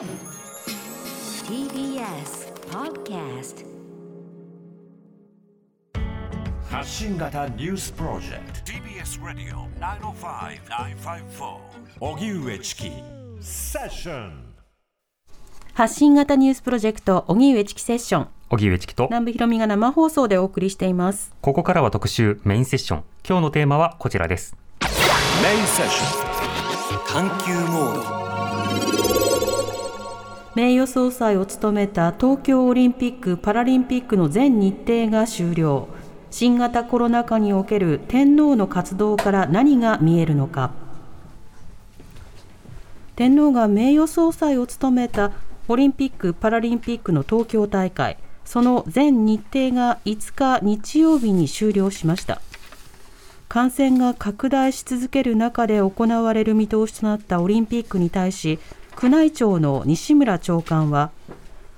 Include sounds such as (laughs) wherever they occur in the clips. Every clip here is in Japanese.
TBS Podcast 発信型ニュースプロジェクト。TBS Radio 905-954荻上チキ。セッション。発信型ニュースプロジェクト荻上チキセッション。荻上チキと。南部ひろみが生放送でお送りしています。ここからは特集メインセッション。今日のテーマはこちらです。メインセッション。探求モード名誉総裁を務めた東京オリンピック・パラリンピックの全日程が終了。新型コロナ禍における天皇の活動から何が見えるのか。天皇が名誉総裁を務めたオリンピック・パラリンピックの東京大会その全日程が5日日曜日に終了しました。感染が拡大し続ける中で行われる見通しとなったオリンピックに対し宮内庁の西村長官は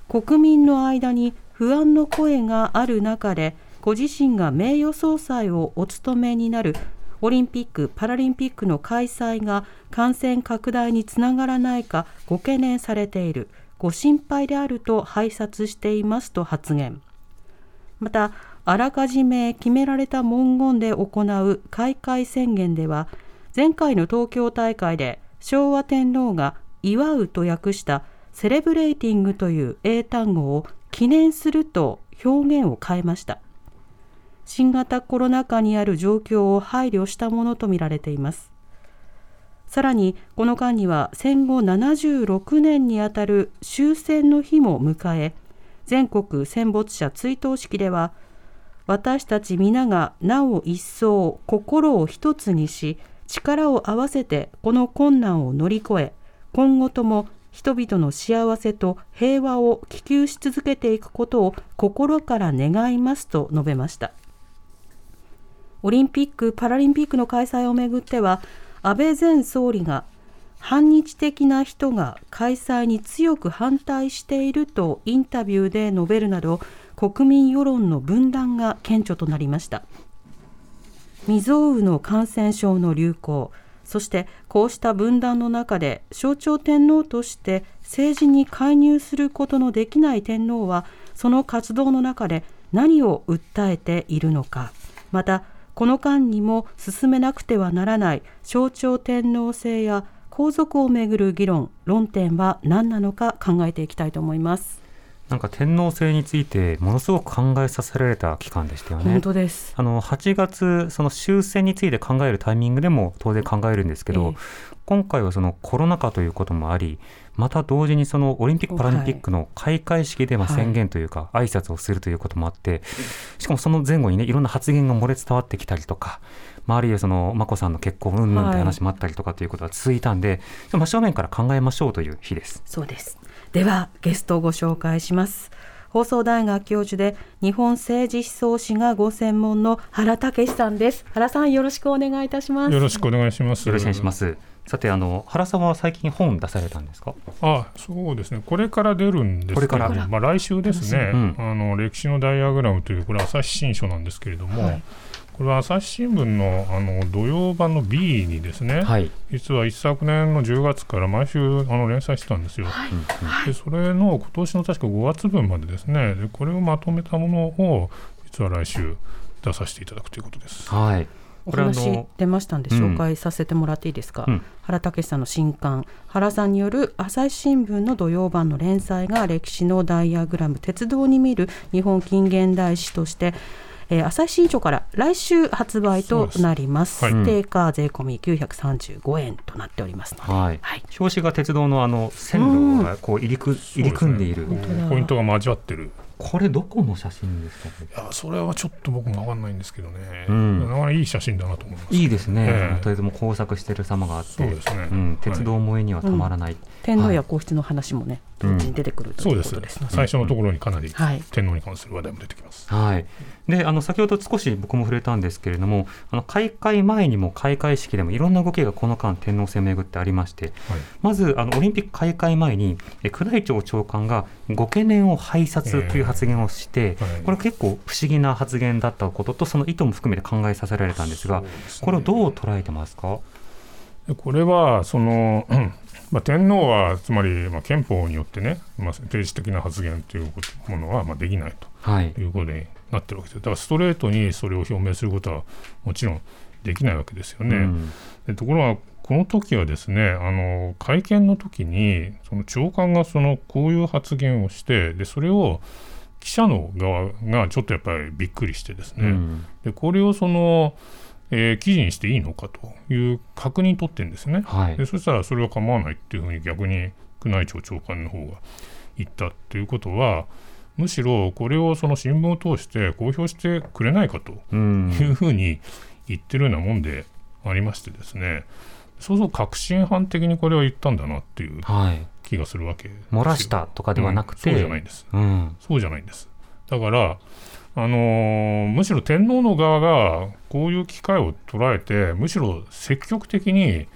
国民の間に不安の声がある中でご自身が名誉総裁をお務めになるオリンピック・パラリンピックの開催が感染拡大につながらないかご懸念されているご心配であると拝察していますと発言。またあらかじめ決められた文言で行う開会宣言では前回の東京大会で昭和天皇が祝うと訳したセレブレイティングという英単語を記念すると表現を変えました。新型コロナ禍にある状況を配慮したものとみられています。さらにこの間には戦後76年にあたる終戦の日も迎え全国戦没者追悼式では私たち皆がなお一層心を一つにし力を合わせてこの困難を乗り越え今後とも人々の幸せと平和を希求し続けていくことを心から願いますと述べました。オリンピック・パラリンピックの開催をめぐっては安倍前総理が反日的な人が開催に強く反対しているとインタビューで述べるなど国民世論の分断が顕著となりました。未曾有の感染症の流行。そしてこうした分断の中で象徴天皇として政治に介入することのできない天皇はその活動の中で何を訴えているのか。またこの間にも進めなくてはならない象徴天皇制や皇族をめぐる議論論点は何なのか考えていきたいと思います。なんか天皇制についてものすごく考えさせられた期間でしたよね本当ですあの8月その終戦について考えるタイミングでも当然考えるんですけど、ええ今回はそのコロナ禍ということもありまた同時にそのオリンピック・パラリンピックの開会式でま宣言というか、挨拶をするということもあってしかもその前後にねいろんな発言が漏れ伝わってきたりとか、まあ、あるいはその眞子さんの結婚云々って話もあったりとかということが続いたんで、真正面から考えましょうという日です。そうです。ではゲストをご紹介します。放送大学教授で日本政治思想史がご専門の原武さんです。原さんよろしくお願いいたします。よろしくお願いします。よろしくお願いします。さてあの原さんは最近本出されたんですか？あ、そうですね。これから出るんですけど、これからまあ来週ですね。うんあの歴史のダイアグラムというこれ朝日新書なんですけれども、これは朝日新聞のあの土曜版の B にですね、はい。実は一昨年の10月から毎週あの連載してたんですよ。でそれの今年の確か5月分までですね。でこれをまとめたものを実は来週出させていただくということです。はい。お話出ましたんでうん紹介させてもらっていいですか？うん原武さんの新刊原さんによる朝日新聞の土曜版の連載が歴史のダイアグラム鉄道に見る日本近現代史として。えー朝日新書から来週発売となります。はい定価税込み935円となっておりますので、はい。はい表紙が鉄道のあの線路がこう入りく入り組んでいる。ポイントが交わってる。これどこの写真ですか？いやそれはちょっと僕も分かんないんですけどね、うんなかなかいい写真だなと思います。いいですね。ええとりあえずもう工作してる様があって、そうですねん、鉄道萌えにはたまらない。天皇や皇室の話もね、同時に出てくるということですので、最初のところにかなりはい。天皇に関する話題も出てきます。はい、であの先ほど少し僕も触れたんですけれどもあの開会前にも開会式でもいろんな動きがこの間天皇制をめぐってありましてはい。まずあのオリンピック開会前にえ宮内庁長官がご懸念を拝察という発言をして、はい。これ結構不思議な発言だったこととその意図も含めて考えさせられたんですがね。これをどう捉えてますか？でこれはその、うんまあ、天皇はつまりまあ憲法によってね、まあ、政治的な発言というものはまあできないはい。ということになってるわけですだからストレートにそれを表明することはもちろんできないわけですよね。うん。でところがこの時はですねあの会見の時にその長官がそのこういう発言をしてでそれを記者の側がちょっとやっぱりびっくりしてですね、うん。でこれをその、えー記事にしていいのかという確認取ってるんですね。はい。でそしたらそれは構わないっていうふうに逆に宮内庁長官の方が言ったっていうことはむしろこれをその新聞を通して公表してくれないかとうんいうふうに言ってるようなもんでありましてですね。そうそう確信犯的にこれを言ったんだなっていうはい。気がするわけですよ。漏らしたとかではなくて。うんそうじゃないんです。うん。そうじゃないんです。だからあのーむしろ天皇の側がこういう機会を捉えてむしろ積極的に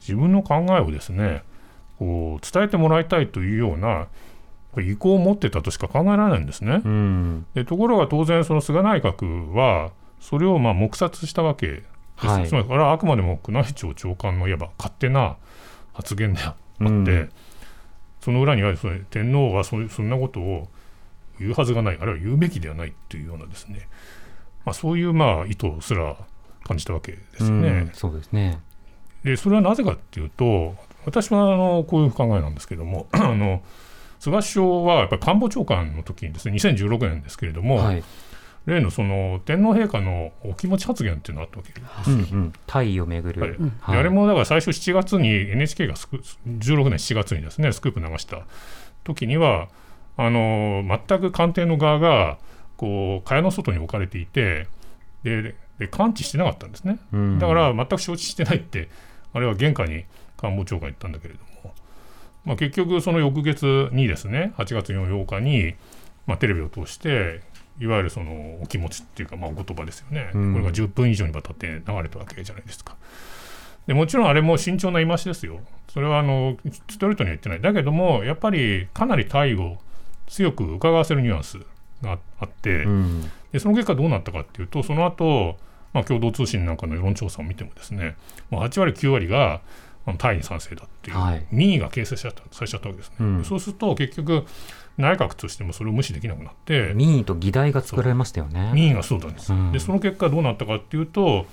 自分の考えをですねこう伝えてもらいたいというような意向を持ってたとしか考えられないんですね。うん。でところが当然その菅内閣はそれをまあ黙殺したわけです、はい。つまりこれはあくまでも宮内庁長官のいわば勝手な発言であって、うん。その裏にはそれ天皇はそそんなことを言うはずがないあるいは言うべきではないというようなですね、まあ、そういうまあ意図すら感じたわけですよね。うんそうですね。でそれはなぜかっていうと私はあのこういう考えなんですけども (clears throat) あの菅首相はやっぱり官房長官の時にですね2016年ですけれども、はい。例のその天皇陛下のお気持ち発言っていうのがあったわけですよ。うんうん。をめぐる。はい。あれもだから最初7月に NHK がスク16年7月にですねスクープ流した時にはあの全く官邸の側がこう蚊帳の外に置かれていてでで感知してなかったんですね。うんだから全く承知してないってあれは玄関に官房長官言ったんだけれども、まあ、結局その翌月にですね8月の8日に、まあ、テレビを通していわゆるそのお気持ちっていうか、まあ、お言葉ですよね、うんこれが10分以上にわたって流れたわけじゃないですか。でもちろんあれも慎重な言い回しですよ。それはあのストレートには言ってない。だけどもやっぱりかなり態を強く伺わせるニュアンスがあって、うん。でその結果どうなったかっていうとその後、まあ共同通信なんかの世論調査を見てもですねもう8割9割がタイに賛成だっていう、はい。民意が形成されちゃったされちゃったわけですね、うん。そうすると結局内閣としてもそれを無視できなくなって民意と議題が作られましたよね。民意がそうなんです、うん。でその結果どうなったかっていうと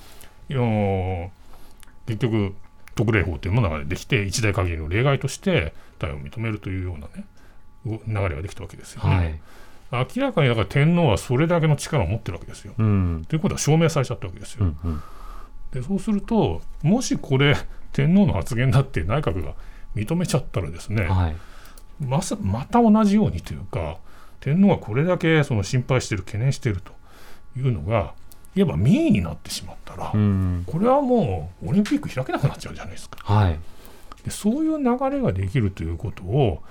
結局特例法というものができて一代限りの例外としてタイを認めるというようなねう流れができたわけですよね、はい明らかにだから天皇はそれだけの力を持ってるわけですよ。うんということは証明されちゃったわけですよ。うんうんでそうするともしこれ天皇の発言だって内閣が認めちゃったらですね、はいまさまた同じようにというか天皇がこれだけその心配してる懸念してるというのがいわば民意になってしまったら、うんこれはもうオリンピック開けなくなっちゃうじゃないですか。はいでそういう流れができるということを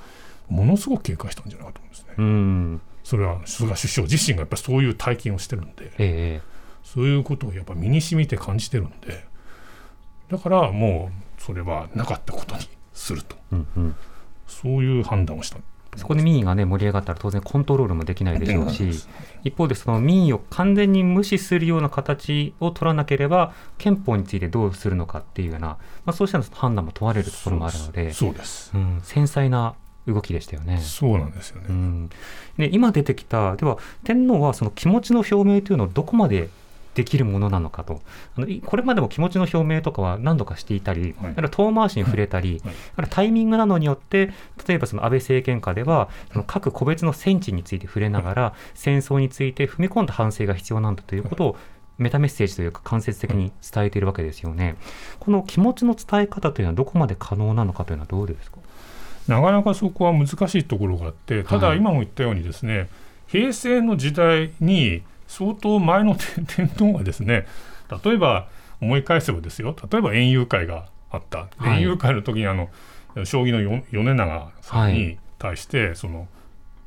ものすごく警戒したんじゃないかと思うんですね。うんそれは菅首相自身がやっぱりそういう体験をしてるんで。ええそういうことをやっぱ身に染みて感じてるんで、だからもうそれはなかったことにすると、うんうんそういう判断をした。そこで民意がね盛り上がったら当然コントロールもできないでしょうし一方でその民意を完全に無視するような形を取らなければ憲法についてどうするのかっていうような、まあ、そうした判断も問われるところもあるのでそうです。うん、繊細な動きでしたよね。そうなんですよね。うん、で今出てきたでは天皇はその気持ちの表明というのをどこまでできるものなのかとあのいこれまでも気持ちの表明とかは何度かしていたり、はい遠回しに触れたり、はいタイミングなどによって例えばその安倍政権下ではその各個別の戦地について触れながら、戦争について踏み込んだ反省が必要なんだということを、メタメッセージというか間接的に伝えているわけですよね。この気持ちの伝え方というのはどこまで可能なのかというのはどうですか？なかなかそこは難しいところがあって、ただはい。今も言ったようにですね、平成の時代に相当前の天 (laughs) 皇がですね、例えば思い返せばですよ、例えば園遊会があった、はい。園遊会の時にあの将棋のよ米長さんはに対して、その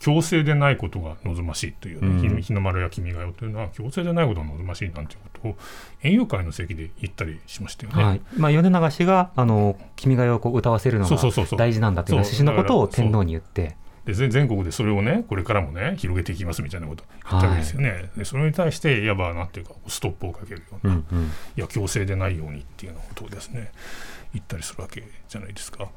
強制でないことが望ましいというね、うん。日日の丸や君が代というのは強制でないことが望ましいなんていうことを園遊会の席で言ったりしましたよね。はい。まあ、米長氏があの君が代をこう歌わせるのが大事なんだという趣旨のことを天皇に言って、で全全国でそれをねこれからもね広げていきますみたいなことを言ったわけですよね、でそれに対していわばなんていうかストップをかけるような、いうんうん。や強制でないようにっていうようなことをですね行ったりするわけじゃないですか。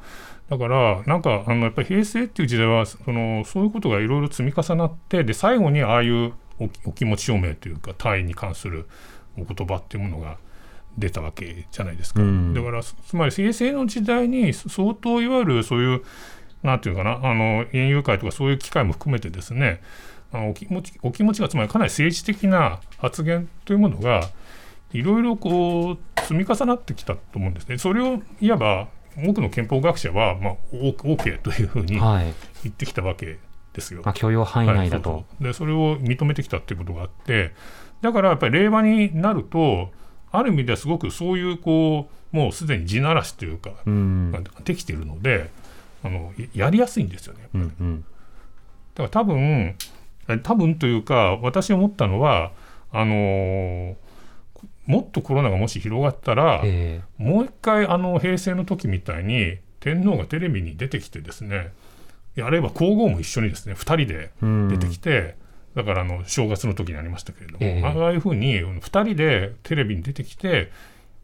だからなんかあのやっぱり平成っていう時代はそのそういうことがいろいろ積み重なってで最後にああいうおお気持ち証明というか単位に関するお言葉っていうものが出たわけじゃないですか。うんだからつつまり平成の時代に相当いわゆるそういうなんていうかなあの園遊会とかそういう機会も含めてですねあのお気持ちお気持ちがつまりかなり政治的な発言というものがいろいろこう積み重なってきたと思うんですね。それをいわば多くの憲法学者は、まあ、お OK というふうにはい。言ってきたわけですよ。まあ、許容範囲内だと。はいそでそれを認めてきたっていうことがあってだからやっぱり令和になるとある意味ではすごくそういうこうもうすでに地ならしというか、うん。ができているのであのややりやすいんですよね。うんうん。だから多分え多分というか私思ったのはあのーもっとコロナがもし広がったら、えもう一回あの平成の時みたいに天皇がテレビに出てきてですねあるいは皇后も一緒にですね2人で。出てきて、だからあの正月の時にありましたけれども、ええああいうふうに2人でテレビに出てきて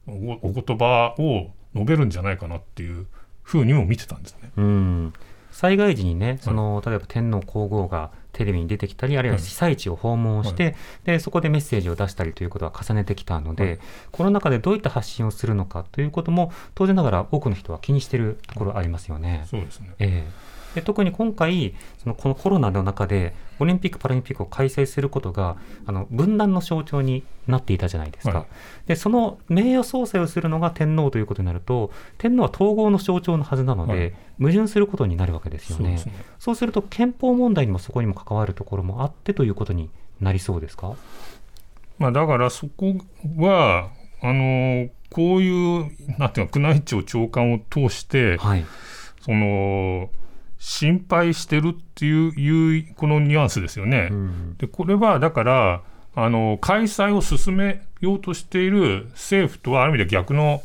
おお言葉を述べるんじゃないかなっていうふうにも見てたんですね。うん、災害時にね、その例えば天皇皇后がテレビに出てきたり、あるいは被災地を訪問して、でそこでメッセージを出したりということは重ねてきたので、はい。この中でどういった発信をするのかということも、当然ながら多くの人は気にしているところありますよね。そうですね。ええで特に今回そのこのコロナの中でオリンピック・パラリンピックを開催することがあの分断の象徴になっていたじゃないですか、はい。でその名誉総裁をするのが天皇ということになると天皇は統合の象徴のはずなので、はい。矛盾することになるわけですよね。そうですね。そうすると憲法問題にもそこにも関わるところもあってということになりそうですか？まあ、だからそこはあのこういうなんていうか宮内庁長官を通して、はい。その心配してるっていういうこのニュアンスですよね。うんでこれはだからあの開催を進めようとしている政府とはある意味で逆の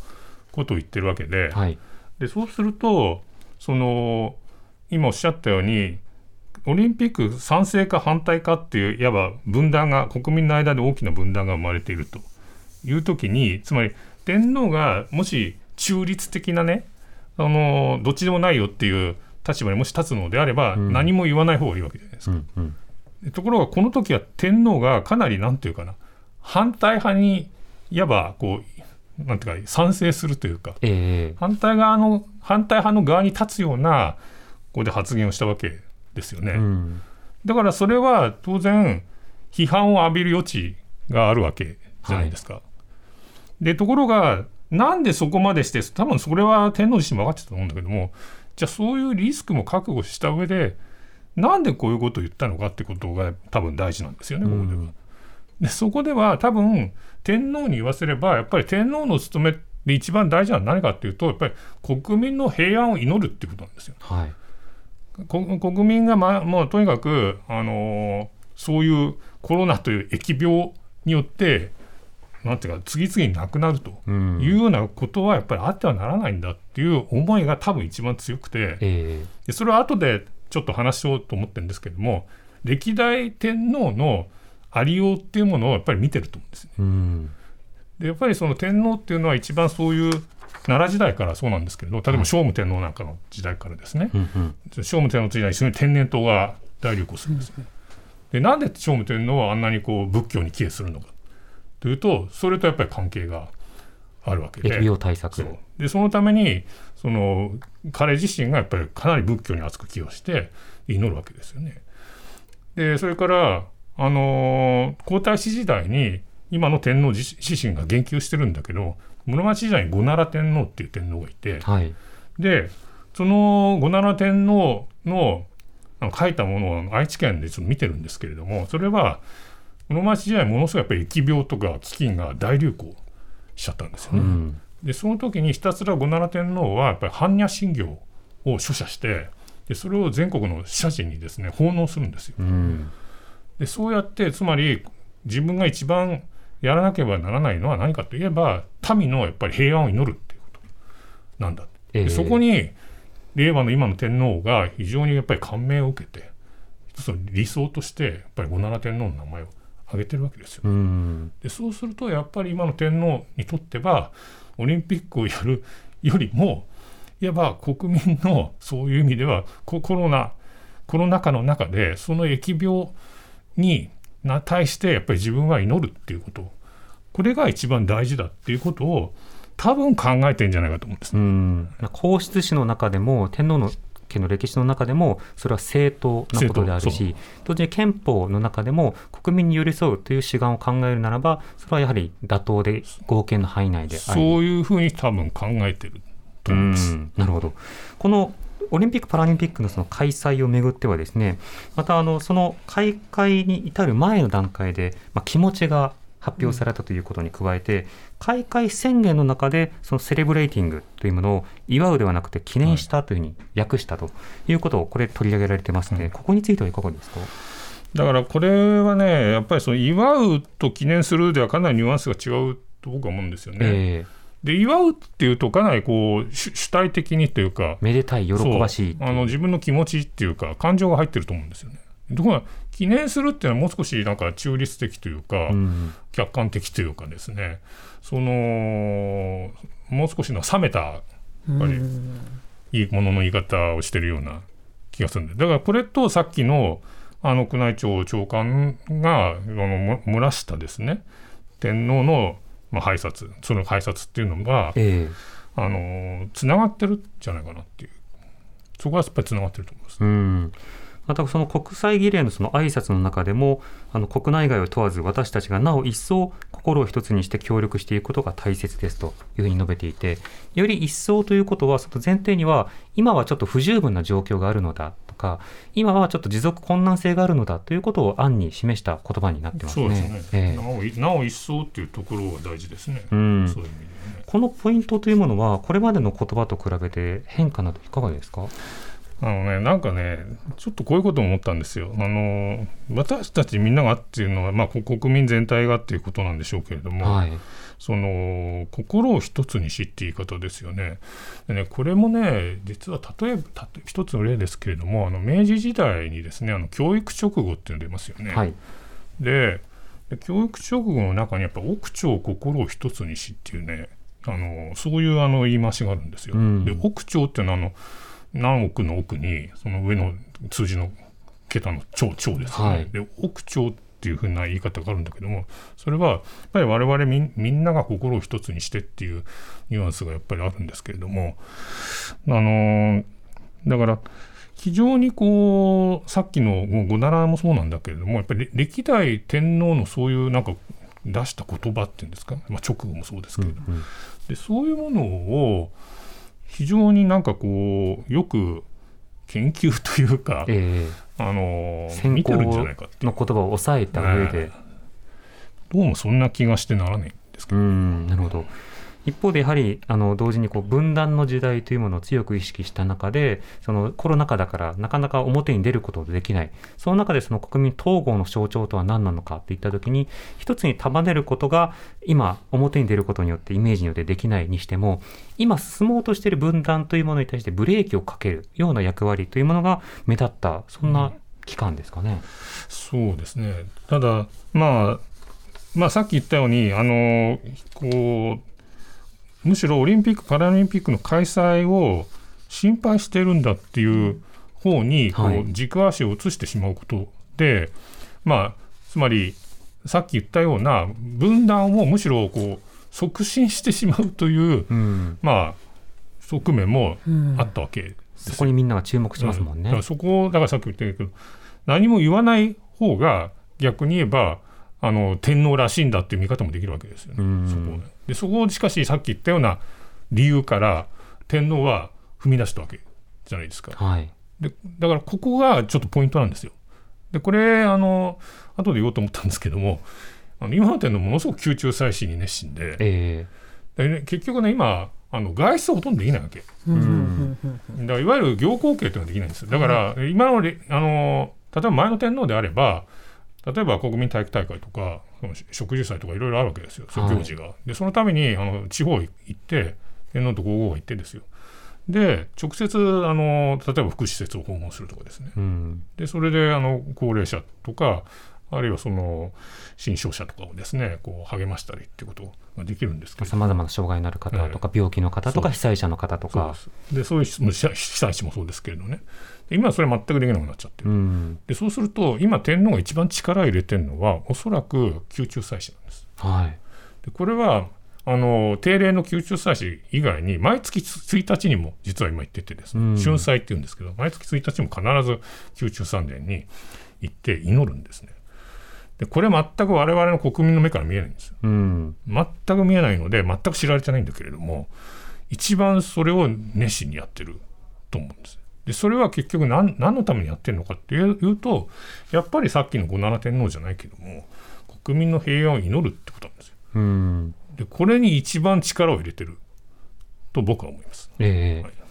ことを言ってるわけで,、はい。でそうするとその今おっしゃったようにオリンピック賛成か反対かっていういわば分断が国民の間で大きな分断が生まれていると。いう時につまり天皇がもし中立的なねあのどっちでもないよっていう立場にもし立つのであれば、うん何も言わない方がいいわけじゃないですか。うんうんでところがこの時は天皇がかなりなんていうかな反対派にいわばこうなんていうか賛成するというかええ反対側の反対派の側に立つようなここで発言をしたわけですよね。うんだからそれは当然批判を浴びる余地があるわけじゃないですか。でところがなんでそこまでして多分それは天皇自身も分かってたと思うんだけどもじゃあそういうリスクも覚悟した上でなんでこういうことを言ったのかってことが多分大事なんですよねここでは。うんでそこでは多分天皇に言わせればやっぱり天皇の務めで一番大事なのは何かっていうとやっぱり国民の平安を祈るっていうことなんですよ。はいこ国民が、ま、もうとにかく、あのーそういうコロナという疫病によってなんていうか次々に亡くなるとうん。いうようなことはやっぱりあってはならないんだっていう思いが多分一番強くて。えでそれは後でちょっと話しようと思ってるんですけども歴代天皇のありようっていうものをやっぱり見てると思うんですね。えうん。でやっぱりその天皇っていうのは一番そういう奈良時代からそうなんですけれど例えば聖武天皇なんかの時代からですね、うんうん。聖武天皇の時代一緒に天然痘が大流行するんですよ。ね。でなんで聖武天皇はあんなにこう仏教に帰依するのかというとそれとやっぱり関係があるわけで。疫病対策。でそのためにその彼自身がやっぱりかなり仏教に厚く寄与して祈るわけですよね。でそれから、あのー皇太子時代に今の天皇自自身が言及してるんだけど室町時代に後奈良天皇っていう天皇がいて、はい。でその後奈良天皇の書いたものを愛知県でちょっと見てるんですけれどもそれは室町時代ものすごいやっぱり疫病とか飢饉が大流行しちゃったんですよね。うんでその時にひたすら後奈良天皇はやっぱり般若心経を書写してでそれを全国の社寺にですね奉納するんですよ。うんでそうやってつまり自分が一番やらなければならないのは何かといえば民のやっぱり平安を祈るっていうことなんだ、ええでそこに令和の今の天皇が非常にやっぱり感銘を受けて一つの理想としてやっぱり後奈良天皇の名前を挙げてるわけですよ。うんでそうするとやっぱり今の天皇にとってはオリンピックをやるよりもいわば国民のそういう意味ではココロナコロナ禍の中でその疫病にな対してやっぱり自分は祈るっていうことこれが一番大事だっていうことを多分考えてんじゃないかと思うんですうね。ん皇室史の中でも天皇の家の歴史の中でもそれは正当なことである正し同時に憲法の中でも国民に寄り添うという志願を考えるならばそれはやはり妥当で合憲の範囲内でそういうふうに多分考えてると思います。うんなるほど。このオリンピック・パラリンピックのその開催をめぐってはですね、またあのその開会に至る前の段階で、まあ、気持ちが発表されたということに加えて、開会宣言の中でそのセレブレーティングというものを祝うではなくて記念したというふうに訳したということをこれ取り上げられてますので、うんここについてはいかがですか？だからこれはねやっぱりその祝うと記念するではかなりニュアンスが違うと僕は思うんですよね。えで祝うっていうとかなりこう主主体的にというかーめでたい喜ばしいあの自分の気持ちっていうか感情が入ってると思うんですよね。ところが記念するっていうのはもう少しなんか中立的というか、うん。客観的というかですね。そのもう少しの冷めたやっぱりいいものの言い方をしてるような気がするんで。だからこれとさっきのあの宮内庁長官があのも漏らしたですね。天皇の、まあ、拝察その拝察っていうのがえーあのつながってるんじゃないかなっていう。そこはやっぱりつながってると思います。うんまたその国際儀礼のその挨拶の中でもあの国内外を問わず私たちがなお一層心を一つにして協力していくことが大切ですというふうに述べていてより一層ということはその前提には今はちょっと不十分な状況があるのだとか今はちょっと持続困難性があるのだということを案に示した言葉になってますそうね。ですね、ええなおいなお一層っていうところが大事ですね。うんそういう意味ね。このポイントというものはこれまでの言葉と比べて変化などいかがですか？あのね、なんかね、ちょっとこういうことを思ったんですよ。あの私たちみんながっていうのは、まあ、こ国民全体がっていうことなんでしょうけれども、はい。その心を一つにしって言い方ですよね。でねこれもね実は例えば一つの例ですけれどもあの明治時代にですねあの教育直後っていうの出ますよね。はい。でで教育直後の中にやっぱ奥長心を一つにしっていうねあのそういうあの言い回しがあるんですよ。うんで奥長っていうのはあの何億の奥にその上の数字の桁の長長ですよね。はい。で奥長っていうふうな言い方があるんだけどもそれはやっぱり我々みんみんなが心を一つにしてっていうニュアンスがやっぱりあるんですけれどもあのだから非常にこうさっきのもうゴナラもそうなんだけれどもやっぱり歴代天皇のそういうなんか出した言葉っていうんですか、まあ、直後もそうですけれども、うん。でそういうものを非常になんかこうよく研究というか、えあの見て行るんじゃないかっての言葉を抑えた上で、どうもそんな気がしてならないんですけうど、んなるほど一方でやはりあの同時にこう分断の時代というものを強く意識した中でそのコロナ禍だからなかなか表に出ることができない。その中でその国民統合の象徴とは何なのかといった時に一つに束ねることが今表に出ることによってイメージによってできないにしても今進もうとしている分断というものに対してブレーキをかけるような役割というものが目立ったそんな期間ですかね。そうですね。ただまあまあさっき言ったようにあのこうむしろオリンピック・パラリンピックの開催を心配してるんだっていう方にこはい。う軸足を移してしまうことで、まあつまりさっき言ったような分断をむしろこう促進してしまうという、うん、まあ側面もあったわけですそこにみんなが注目しますもんね。だから。そこをだからさっき言ったけど何も言わない方が逆に言えばあの天皇らしいんだっていう見方もできるわけですよね。うん。そこでそこをしかしさっき言ったような理由から天皇は踏み出したわけじゃないですか。はい。でだからここがちょっとポイントなんですよ。でこれあの後で言おうと思ったんですけどもあの今の天皇ものすごく宮中祭祀に熱心でえで、ね、結局ね今あの外出はほとんどできないわけ。えうんだからいわゆる行幸刑というのはできないんですよ。だから、今のれあの例えば前の天皇であれば、例えば国民体育大会とか、その植樹祭とかいろいろあるわけですよ、行事が。で、そのためにあの地方行って、天皇と皇后が行ってですよ。で、直接あの、例えば福祉施設を訪問するとかですね。うんで、それであの高齢者とか、あるいはその新商社とかをですねこう励ましたりっていうことができるんですけどさまざまな障害のある方とか、病気の方とか、被災者の方とか。そうでそういう被災地もそうですけれどねで今はそれ全くできなくなっちゃってる、うん。でそうすると今天皇が一番力を入れてるのはおそらく宮中祭祀なんです。はい。でこれはあの定例の宮中祭祀以外に毎月1日にも実は今言っててですね、うん。春祭っていうんですけど毎月1日も必ず宮中三殿に行って祈るんですね。でこれ全く我々の国民の目から見えないんですよ。うん。全く見えないので全く知られてないんだけれども一番それを熱心にやってると思うんですでそれは結局何何のためにやってるのかっていうとやっぱりさっきの五七天皇じゃないけども国民の平和を祈るってことなんですようん。でこれに一番力を入れてると僕は思います。ええはい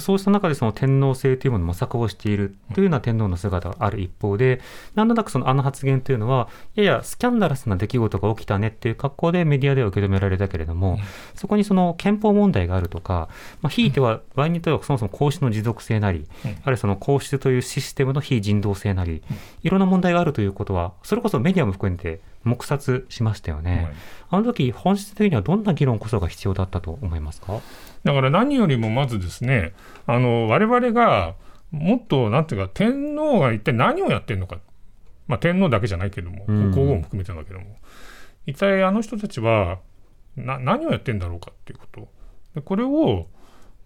そうした中でその天皇制というものを模索をしているというような天皇の姿がある一方で、なんとなくそのあの発言というのは、ややスキャンダラスな出来事が起きたねっていう格好でメディアでは受け止められたけれども、そこにその憲法問題があるとか、まあ、ひいては場合によってはそもそも皇室の持続性なり、うん。あるいはその皇室というシステムの非人道性なり、いろんな問題があるということは、それこそメディアも含めて黙殺しましたよね。はいあの時本質的にはどんな議論こそが必要だったと思いますか？だから何よりもまずですねあの我々がもっとなんていうか天皇が一体何をやってるのか、まあ、天皇だけじゃないけどもうん皇后も含めてだけども一体あの人たちはな何をやってんだろうかっていうことでこれを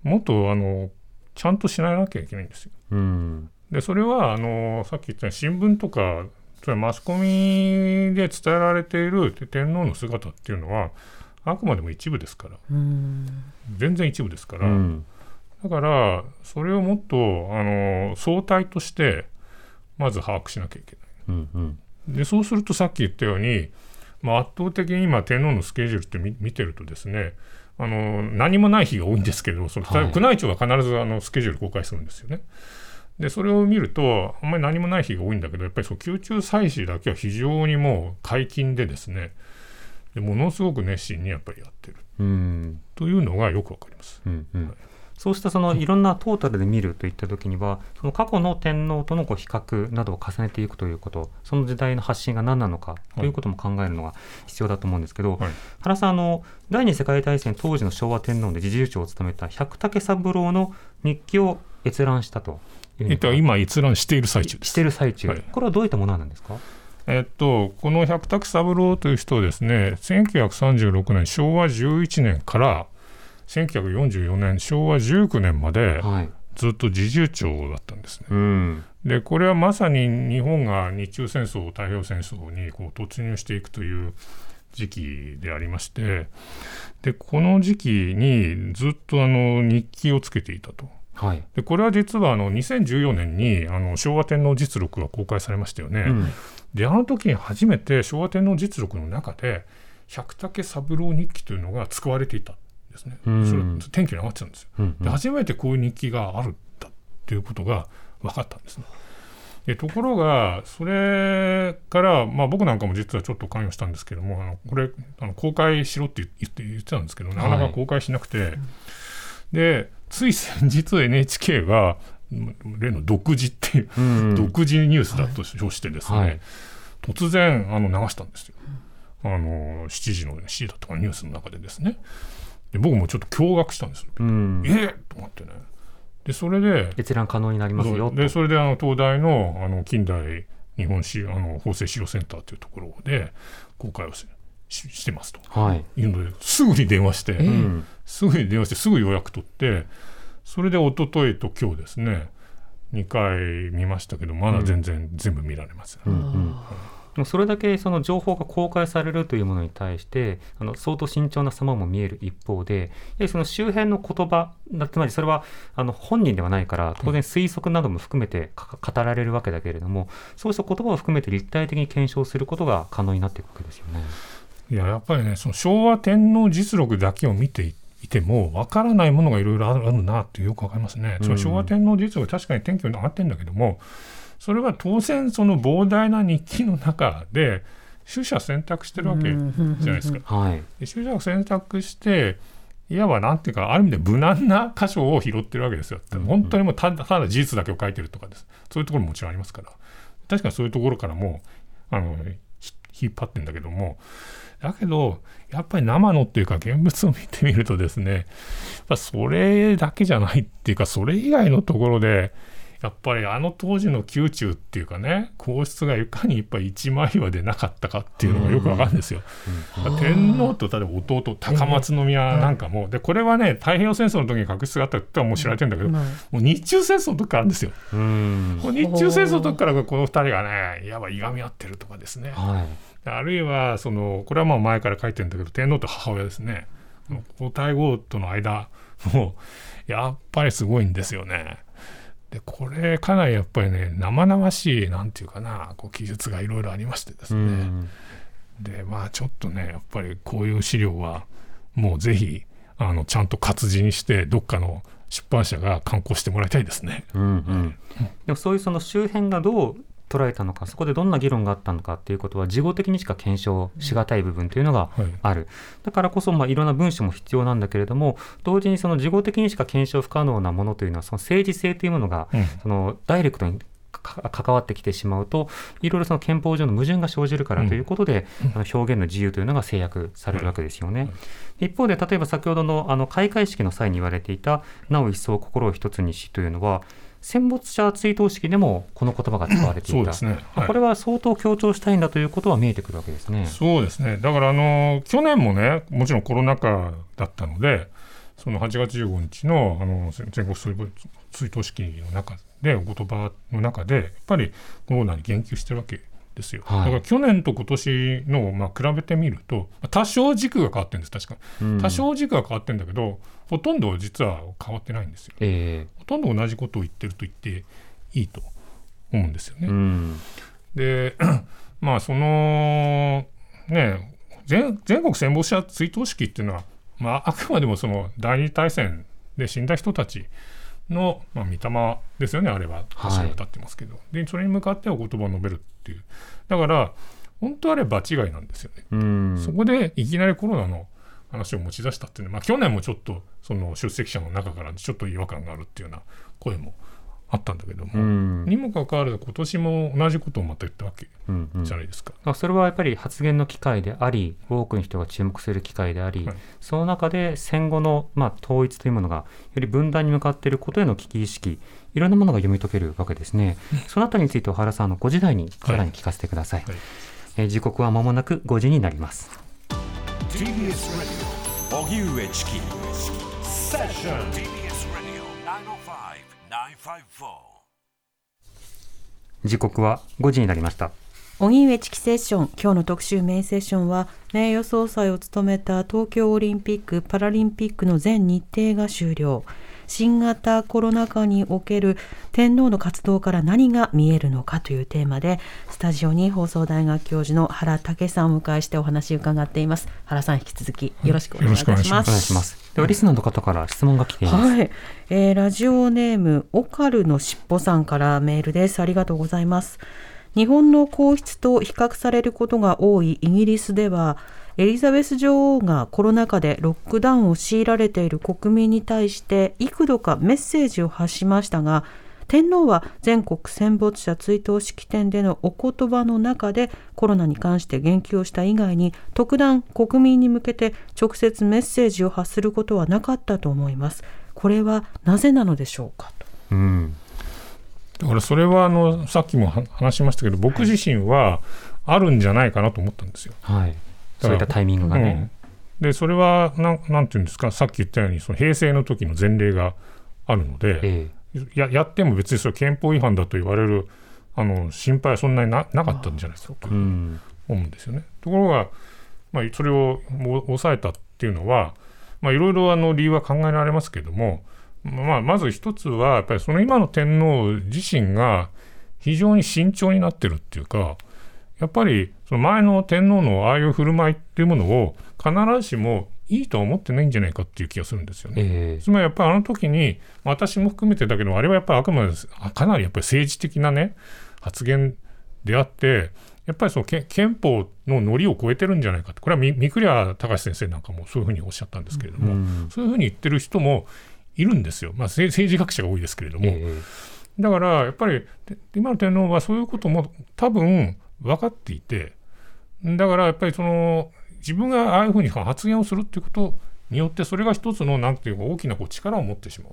もっとあのちゃんとしないなきゃいけないんですよ。うん。でそれはあのさっき言った新聞とかそれはマスコミで伝えられている天皇の姿っていうのはあくまでも一部ですから全然一部ですから、うん。だからそれをもっとあの相対としてまず把握しなきゃいけない。うん。うん。でそうするとさっき言ったように、まあ、圧倒的に今天皇のスケジュールって見見てるとですねあの何もない日が多いんですけれどもその、はい宮内庁は必ずあのスケジュール公開するんですよね。でそれを見るとあんまり何もない日が多いんだけどやっぱりそう宮中祭祀だけは非常にもう解禁でですねでものすごく熱心にやっぱりやってる。うん。というのがよくわかります。うんうん。そうしたそのいろんなトータルで見るといったときには、その過去の天皇とのこう比較などを重ねていくということ、その時代の発信が何なのかということも考えるのが必要だと思うんですけど、はい。原さんあの、第二次世界大戦当時の昭和天皇で侍従長を務めた百武三郎の日記を閲覧したとえっと、今閲覧している最中です。している最中、はいこれはどういったものなんですか？えっと、この百武三郎という人はですね、1936年、昭和11年から1944年、昭和19年まではい。ずっと侍従長だったんですね。うん。で、これはまさに日本が日中戦争、太平洋戦争にこう突入していくという時期でありまして、で、この時期にずっとあの日記をつけていたと。はい。でこれは実はあの2014年にあの昭和天皇実録が公開されましたよね。うんであの時に初めて昭和天皇実録の中で百武三郎日記というのが使われていたんですね。うんそれ天気に上がってたんですよ。うんで初めてこういう日記があるんだっていうことが分かったんですね。でところがそれから、まあ、僕なんかも実はちょっと関与したんですけどもあのこれあの公開しろって言って言ってたんですけどなかなか公開しなくて、でつい先日 NHK が例の独自っていう、うん独自ニュースだと称してですね、はい突然あの流したんですよ。あの7時の7時だとかニュースの中でですね。で僕もちょっと驚愕したんですよ。うんえ？ー、と思ってね。でそれで閲覧可能になりますよとでそれであの東大のあの近代日本史あの法制資料センターというところで公開をしししてますと。はい。いうのですぐに電話して、うん。すぐに電話してすぐ予約取ってそれで一昨日と今日ですね2回見ましたけどまだ全然全部見られません、うんうん。でもそれだけその情報が公開されるというものに対してあの相当慎重な様も見える一方でやはりその周辺の言葉だつまりそれはあの本人ではないから当然推測なども含めてか語られるわけだけれどもそうした言葉を含めて立体的に検証することが可能になっていくわけですよね。いややっぱりねその昭和天皇実録だけを見ていいてもわからないものがいろいろあるなってよくわかりますね。その昭和天皇実録確かに天気に上がってるんだけどもそれは当然その膨大な日記の中で取捨選択してるわけじゃないですか。はい、で取捨を選択していわばなんていうかある意味で無難な箇所を拾ってるわけですよ。本当にもうただただ事実だけを書いてるとかですそういうところももちろんありますから確かにそういうところからもあのひ引っ張ってんだけどもだけどやっぱり生のっていうか現物を見てみるとですねやっぱそれだけじゃないっていうかそれ以外のところでやっぱりあの当時の宮中っていうかね皇室がいかにいっぱい一枚岩でなかったかっていうのがよくわかるんですよ。天皇と例えば弟高松宮なんかも、でこれはね太平洋戦争の時に確執があったってはもう知られてるんだけど、もう日中戦争の時からあるんですよ。日中戦争の時からこの二人がねいわばいがみ合ってるとかですね。はいあるいはそのこれはまあ前から書いてるんだけど天皇と母親ですね皇太后との間も (laughs) やっぱりすごいんですよね。でこれかなりやっぱりね生々しいなんていうかなこう記述がいろいろありましてですうね、んでまあちょっとねやっぱりこういう資料はもうぜひあのちゃんと活字にしてどっかの出版社が刊行してもらいたいですね。うんうん、でもそういうその周辺がどう捉えたのかそこでどんな議論があったのかっていうことは事後的にしか検証しがたい部分というのがはい。ある、だからこそまあいろんな文書も必要なんだけれども同時にその事後的にしか検証不可能なものというのはその政治性というものが、うん。そのダイレクトにか関わってきてしまうといろいろその憲法上の矛盾が生じるからということで、あの表現の自由というのが制約されるわけですよね。一方で例えば先ほどのあの開会式の際に言われていた「なお一層心を一つにし」というのは戦没者追悼式でもこの言葉が使われていた。そうですね、はい。これは相当強調したいんだということは見えてくるわけですね。そうですね、だからあの去年もね、もちろんコロナ禍だったので、その8月15日のあの全国追悼式の中で、お言葉の中で、やっぱりコロナに言及してるわけですよ。はいだから去年と今年の、まあ、比べてみると、多少軸が変わってるんです、確かうん多少軸が変わってるんだけど、ほとんど実は変わってないんですよ。えほとんど同じことを言ってると言っていいと思うんですよね。えうんで (clears throat) まあそのね全全国戦没者追悼式っていうのは、まあ、あくまでもその第二次大戦で死んだ人たちの、まあ、御霊ですよねあれは。はい。橋が立ってますけど、でそれに向かってお言葉を述べるっていう。だから本当あれ場違いなんですよね。うん。そこでいきなりコロナの話を持ち出したっていうのは、まあ、去年もちょっとその出席者の中からちょっと違和感があるっていうような声もあったんだけども、うんにもかかわらず今年も同じことをまた言ったわけうんうんじゃないですか。まあそれはやっぱり発言の機会であり多くの人が注目する機会であり、はいその中で戦後の、まあ、統一というものがより分断に向かっていることへの危機意識いろんなものが読み解けるわけですね。そのあたりについて小原さんの5時台にさらに聞かせてください。はいえー時刻は間もなく5時になります。TBS Radio 荻上チキセッション TBS Radio 905-954時刻は5時になりました。荻上チキセッション今日の特集メインセッションは名誉総裁を務めた東京オリンピック・パラリンピックの全日程が終了新型コロナ禍における天皇の活動から何が見えるのかというテーマでスタジオに放送大学教授の原武さんをお迎えしてお話を伺っています原さん引き続きよろしくお願いいたしますよろしくお願いしまお願いします。ではリスナーの方から質問が来ています。はい、えーラジオネームオカルのしっぽさんからメールです。ありがとうございます。日本の皇室と比較されることが多いイギリスでは、エリザベス女王がコロナ禍でロックダウンを強いられている国民に対して幾度かメッセージを発しましたが、天皇は全国戦没者追悼式典でのお言葉の中でコロナに関して言及をした以外に特段国民に向けて直接メッセージを発することはなかったと思います。これはなぜなのでしょうかと。うんだからそれはあのさっきもは話しましたけど僕自身はあるんじゃないかなと思ったんですよ。はい、そういったタイミングがね。うん。でそれはなんなんていうんですか？さっき言ったようにその平成の時の前例があるので、えややっても別にそれ憲法違反だと言われるあの心配はそんなにななかったんじゃないですか？と思うんですよね。ところが、まあ、それをも抑えたっていうのは、まあ、いろいろあの理由は考えられますけれども、まあ、まず一つはやっぱりその今の天皇自身が非常に慎重になってるっていうかやっぱりその前の天皇のああいう振る舞いっていうものを必ずしもいいとは思ってないんじゃないかっていう気がするんですよね。ええ。つまりやっぱりあの時に私も含めてだけどあれはやっぱりあくまであかなりやっぱり政治的なね発言であってやっぱりそのけ憲法のノリを超えてるんじゃないかってこれはみ三倉隆先生なんかもそういうふうにおっしゃったんですけれども、うん。そういうふうに言ってる人もいるんですよ、まあ、政政治学者が多いですけれども、ええ。だからやっぱりで今の天皇はそういうことも多分分かっていてだからやっぱりその自分がああいうふうに発言をするっていうことによってそれが一つのなんていうか大きなこう力を持ってしまう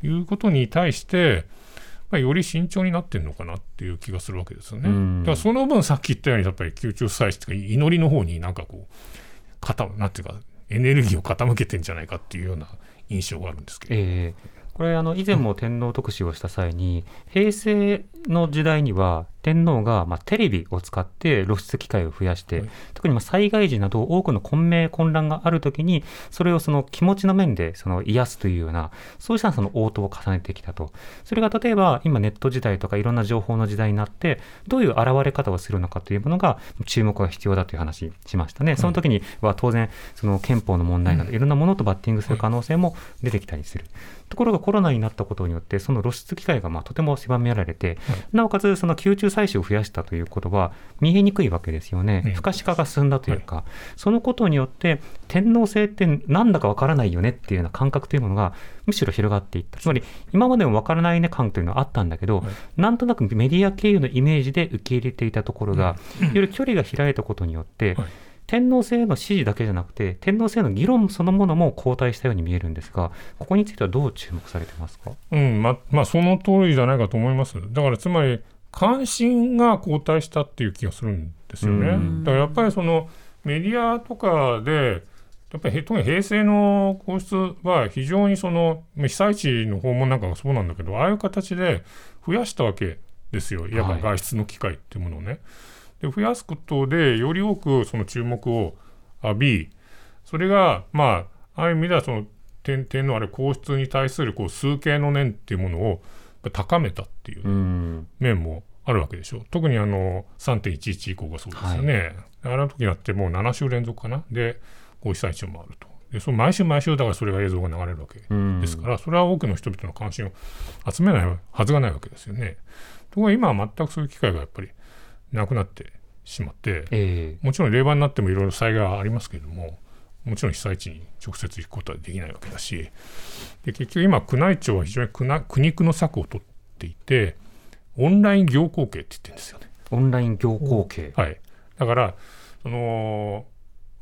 ということに対してまあ、より慎重になってるのかなっていう気がするわけですよね。だからその分さっき言ったようにやっぱり宮中祭祀というか祈りの方になんかこう傾なんていうかエネルギーを傾けてんじゃないかっていうような印象があるんですけど。えーこれあの以前も天皇特集をした際に、平成の時代には天皇がまあテレビを使って露出機会を増やして、はい。特にまあ災害時など多くの混迷混乱があるときにそれをその気持ちの面でその癒すというようなそうしたその応答を重ねてきたと。それが例えば今ネット時代とかいろんな情報の時代になってどういう現れ方をするのかというものが注目が必要だという話しましたね、その時には当然その憲法の問題などい。ろんなものとバッティングする可能性も出てきたりする。ところがコロナになったことによってその露出機会がまあとても狭められて、なおかつその宮中採取を増やしたということは見えにくいわけですよね、うん不可視化が進んだというか、そのことによって天皇制ってなんだかわからないよねっていうような感覚というものがむしろ広がっていった。つまり今までもわからないね感というのはあったんだけど、なんとなくメディア経由のイメージで受け入れていたところが、より距離が開いたことによって、はい天皇制への支持だけじゃなくて天皇制への議論そのものも後退したように見えるんですがここについてはどう注目されてますか？うん、ま、まあ、その通りじゃないかと思います。だから、つまり、関心が後退したっていう気がするんですよね。うんだから、やっぱりそのメディアとかで、やっぱりへ特に平成の皇室は非常にそのまあ被災地の訪問なんかがそうなんだけど、ああいう形で増やしたわけですよ、いわばはい外出の機会っていうものをね。で増やすことで、より多くその注目を浴び、それが、まあ、ああいう意味ではその天天皇あれ皇室に対するこう崇敬の念っていうものを高めたっていううん面もあるわけでしょう。特にあの3.11以降がそうですよね。あの時だってもう7週連続かな。で、こう被災地もあると。でその毎週毎週だからそれが映像が流れるわけうんですから、それは多くの人々の関心を集めないはずがないわけですよね。ところが今は全くそういう機会がやっぱりなくなってしまって、えもちろん令和になってもいろいろ災害はありますけれども、もちろん被災地に直接行くことはできないわけだし、で結局今、宮内庁は非常に苦肉の策を取っていて、オンライン行幸啓って言ってるんですよね。ーオンライン行幸啓はい、だからその、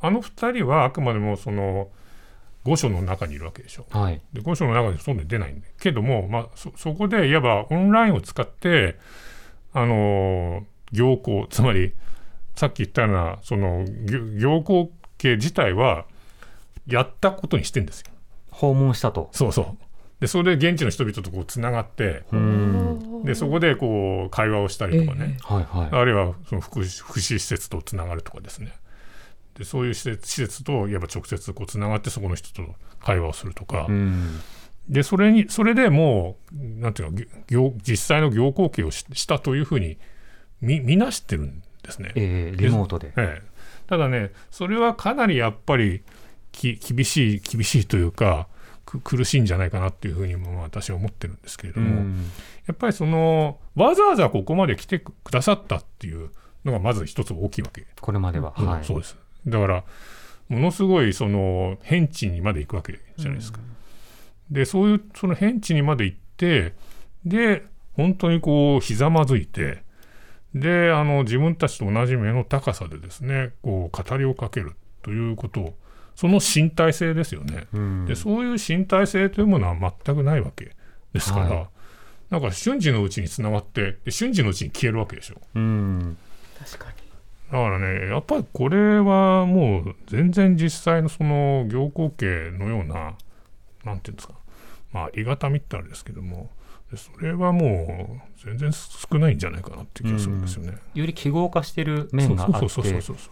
あの2人はあくまでもその御所の中にいるわけでしょ。はい。で御所の中で外に出ないんだけども、まあ、そそこでいわばオンラインを使って、あの行幸。つまりさっき言ったようなその行行幸系自体はやったことにしてんですよ。訪問したと。そうそう。でそれで現地の人々とこうつながってうん。でそこでこう会話をしたりとかね、はいはい。あるいはその福祉福祉施設とつながるとかですね。でそういう施設施設といわば直接こうつながってそこの人と会話をするとか、うん。でそれにそれでもうなんていうの行実際の行幸啓をししたというふうに見見なしてるんですね。えーリモートで。ええ。ただねそれはかなりやっぱりき厳しい厳しいというかく苦しいんじゃないかなっていうふうにも私は思ってるんですけれども、うん。やっぱりそのわざわざここまで来てくださったっていうのがまず一つ大きいわけ、これまでは、うんはい。そうです。だからものすごいその変地にまで行くわけじゃないですか。でそういうその変地にまで行ってで本当にこうひざまずいてであの自分たちと同じ目の高さでですねこう語りをかけるということをその身体性ですよね。うんでそういう身体性というものは全くないわけですから、はいなんか瞬時のうちにつながってで瞬時のうちに消えるわけでしょ。うん確かにだからね、やっぱりこれはもう全然実際のその行幸啓のような、なんていうんですか、まあ、ありがたみってあれですけども、でそれはもう全然少ないんじゃないかなって気がするんですよね。より記号化している面があって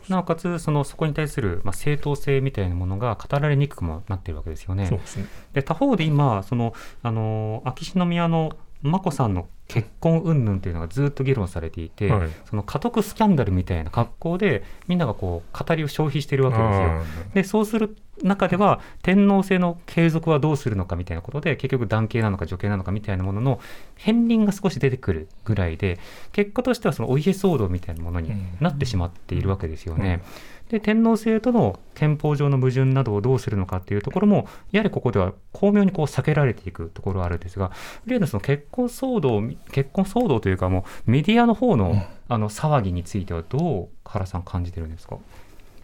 なおかつそのそこに対する、まあ、正当性みたいなものが語られにくくもなっているわけですよねそう。ですね。で他方で今そのあの秋篠宮の眞子さんの結婚云々というのがずっと議論されていて、はいその家督スキャンダルみたいな格好でみんながこう語りを消費しているわけですよ。あでそうする中では天皇制の継続はどうするのかみたいなことで結局男系なのか女系なのかみたいなものの片鱗が少し出てくるぐらいで結果としてはそのお家騒動みたいなものになってしまっているわけですよね。で天皇制との憲法上の矛盾などをどうするのかっていうところもやはりここでは巧妙にこう避けられていくところはあるんですが例のその結婚騒動結婚騒動というかもうメディアの方のあの騒ぎについてはどう原さん感じてるんですか？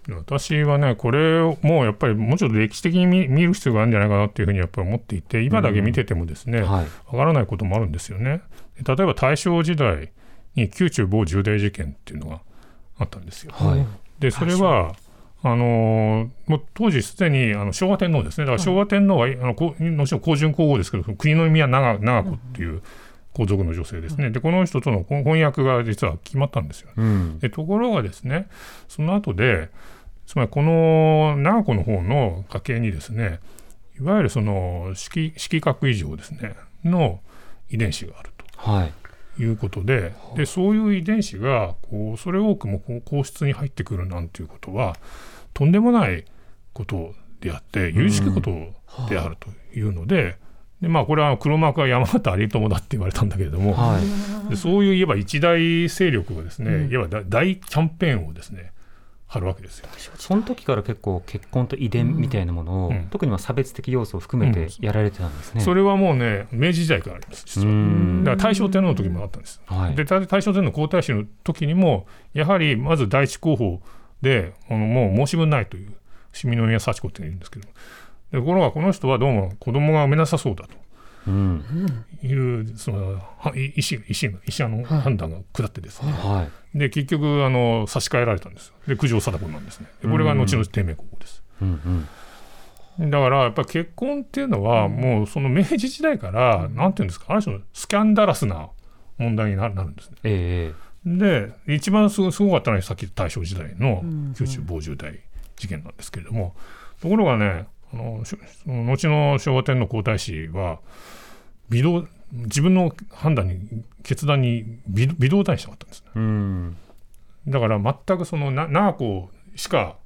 私はね、これをもうやっぱりもうちょっと歴史的に見見る必要があるんじゃないかなっていうふうにやっぱり思っていて、今だけ見ててもですね、わ、はいからないこともあるんですよね。例えば大正時代に宮中某重大事件っていうのがあったんですよ。はいで、それは、あのーもう当時すでにあの昭和天皇ですね、だから昭和天皇は、あのこうもちろん皇順皇后ですけど、国の宮長長子っていう皇族の女性ですね、でこの人との翻訳が実は決まったんですよ。うん。でところがですね、その後で、つまりこの長子の方の家系にですね、いわゆるその色色覚異常ですね、の遺伝子があるはい。ということで、でそういう遺伝子がこうそれ多くも皇室に入ってくるなんていうことは、とんでもないことであって、有識ことであるというので、でまあ、これは黒幕は山形有朋だって言われたんだけれども、はいでそういういわば一大勢力がですね、いわば大大キャンペーンをですね張るわけですよ。その時から結構結婚と遺伝みたいなものを、うん特には差別的要素を含めてやられてたんですね。それはもうね明治時代からあります実は。うんだから大正天皇の時もあったんです。はいで大大正天皇皇太子の時にもやはりまず第一候補であのもう申し分ないという市民宮幸子っていうんですけどでところがこの人はどうも子供が産めなさそうだと。うん。いうそのは医師医師の医者の判断が下ってですね、はい。で結局あの差し替えられたんですよ。で九条貞子なんですね。でこれが後の低迷国です、うんうん。だからやっぱり結婚っていうのはもうその明治時代からなんていうんですかある種のスキャンダラスな問題にななるんですね。えで一番すごすごかったのはさっき大正時代の宮中某重大事件なんですけれども、ところがねあのしその後の昭和天皇皇太子は微動自分の判断に決断に微微動だにしなかったんですね。えうん。だから全くそのな長子しか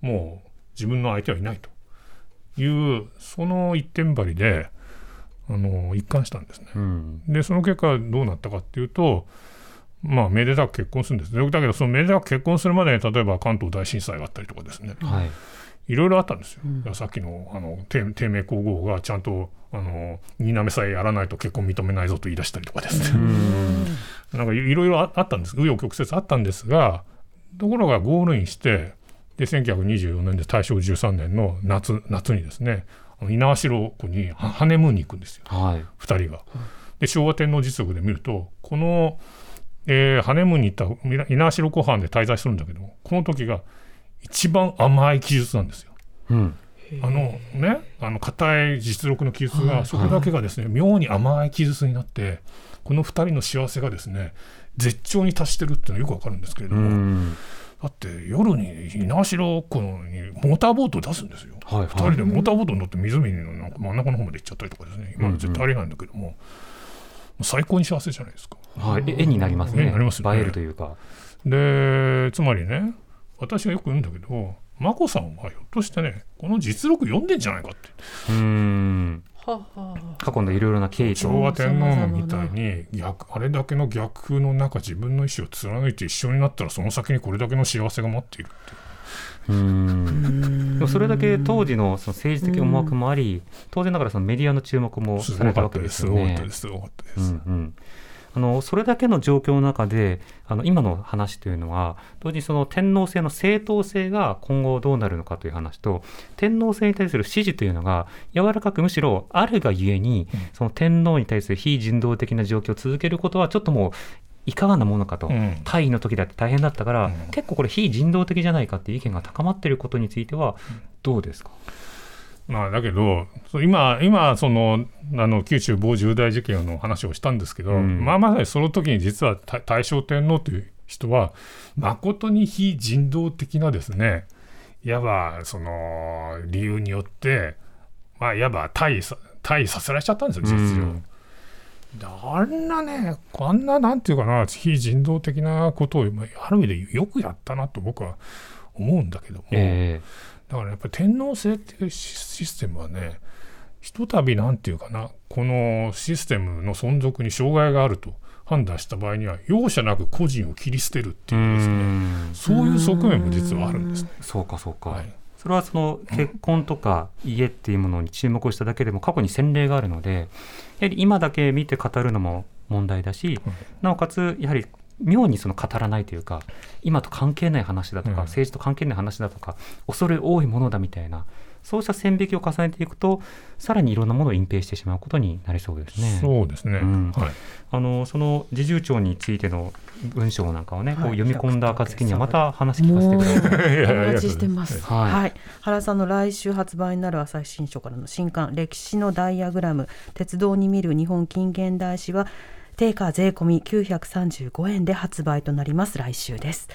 もう自分の相手はいないというその一点張りであの一貫したんですね。うん。でその結果どうなったかっていうとまあめでたく結婚するんです。ねだけどそのめでたく結婚するまでに例えば関東大震災があったりとかですね。はいいろいろあったんですよ。だからさっきのあの低低迷皇后がちゃんとあの新滑さえやらないと結婚認めないぞと言い出したりとかですね。(laughs) なんかいいろいろああったんです紆余曲折あったんですがところがゴールインしてで1924年で大正13年の夏夏にですね猪苗代湖にハハネムーンに行くんですよはい2人が。で昭和天皇実録で見るとこの、えーハネムーンに行った猪苗代湖畔で滞在するんだけどこの時が一番甘い記述なんですよ。うん。あのね、あの硬い実録の記述が、そこだけがですね、妙に甘い記述になって、この2人の幸せがですね、絶頂に達してるっていうのはよくわかるんですけれどうも、ん。だって夜に猪苗代湖にモーターボートを出すんですよ。はいはい。2人でモーターボートに乗って湖のなんか真ん中の方まで行っちゃったりとかですね、今の絶対ありえないんだけども、最高に幸せじゃないですか。はい。え絵になりますね。絵になりますよね。映えるというか。でつまりね私がよく言うんだけど眞子さんはひょっとしてねこの実録読んでんじゃないかって。うん。過去のいろいろな経緯と。昭和天皇みたいに逆あれだけの逆風の中自分の意思を貫いて一緒になったらその先にこれだけの幸せが待っているっていう。うん。でもそれだけ当時のその政治的思惑もあり、当然ながらそのメディアの注目もすされたわけごかったです。よねすごかった。です。すごかったです、うんうんあのそれだけの状況の中であの今の話というのは同時にその天皇制の正当性が今後どうなるのかという話と天皇制に対する支持というのが柔らかくむしろあるがゆえに、その天皇に対する非人道的な状況を続けることはちょっともういかがなものかと、うん。退位の時だって大変だったから、うん。結構これ非人道的じゃないかっていう意見が高まっていることについてはどうですか、まあだけど今今そのあの九州某重大事件の話をしたんですけど、うん。まあまさにその時に実は大大正天皇という人は誠に非人道的なですねいわばその理由によってまあいわば退位さ退位させられちゃったんですよ実情。うんあんなね、あんななんていうかな、非人道的なことを、まあある意味でよくやったなと僕は思うんだけども、えだからやっぱり天皇制っていうシシステムはねひとたびなんていうかなこのシステムの存続に障害があると判断した場合には容赦なく個人を切り捨てるっていうですねん。そういう側面も実はあるんですね。そうかそうか、はい。それはその結婚とか家っていうものに注目しただけでも過去に先例があるのでやはり今だけ見て語るのも問題だし、なおかつやはり妙にその語らないというか今と関係ない話だとか、うん。政治と関係ない話だとか恐れ多いものだみたいなそうした線引きを重ねていくとさらにいろんなものを隠蔽してしまうことになりそうですね。そうですね、うん。はい、あのその侍従長についての文章なんかをね、こうはい読み込んだ暁にはまた話聞かせてください。お待ちしてます。はい。はい、原さんの来週発売になる朝日新書からの新刊歴史のダイアグラム鉄道に見る日本近現代史は定価税込み935円で発売となります来週です。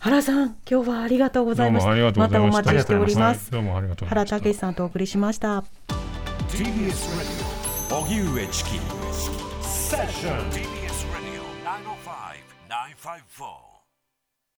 原さん今日はありがとうございました。ましたたお待ちしております。はいどうもありがとうござい原ました武さんとお送りしました。TBS Radio 荻上チキセッション TBS Radio 905 954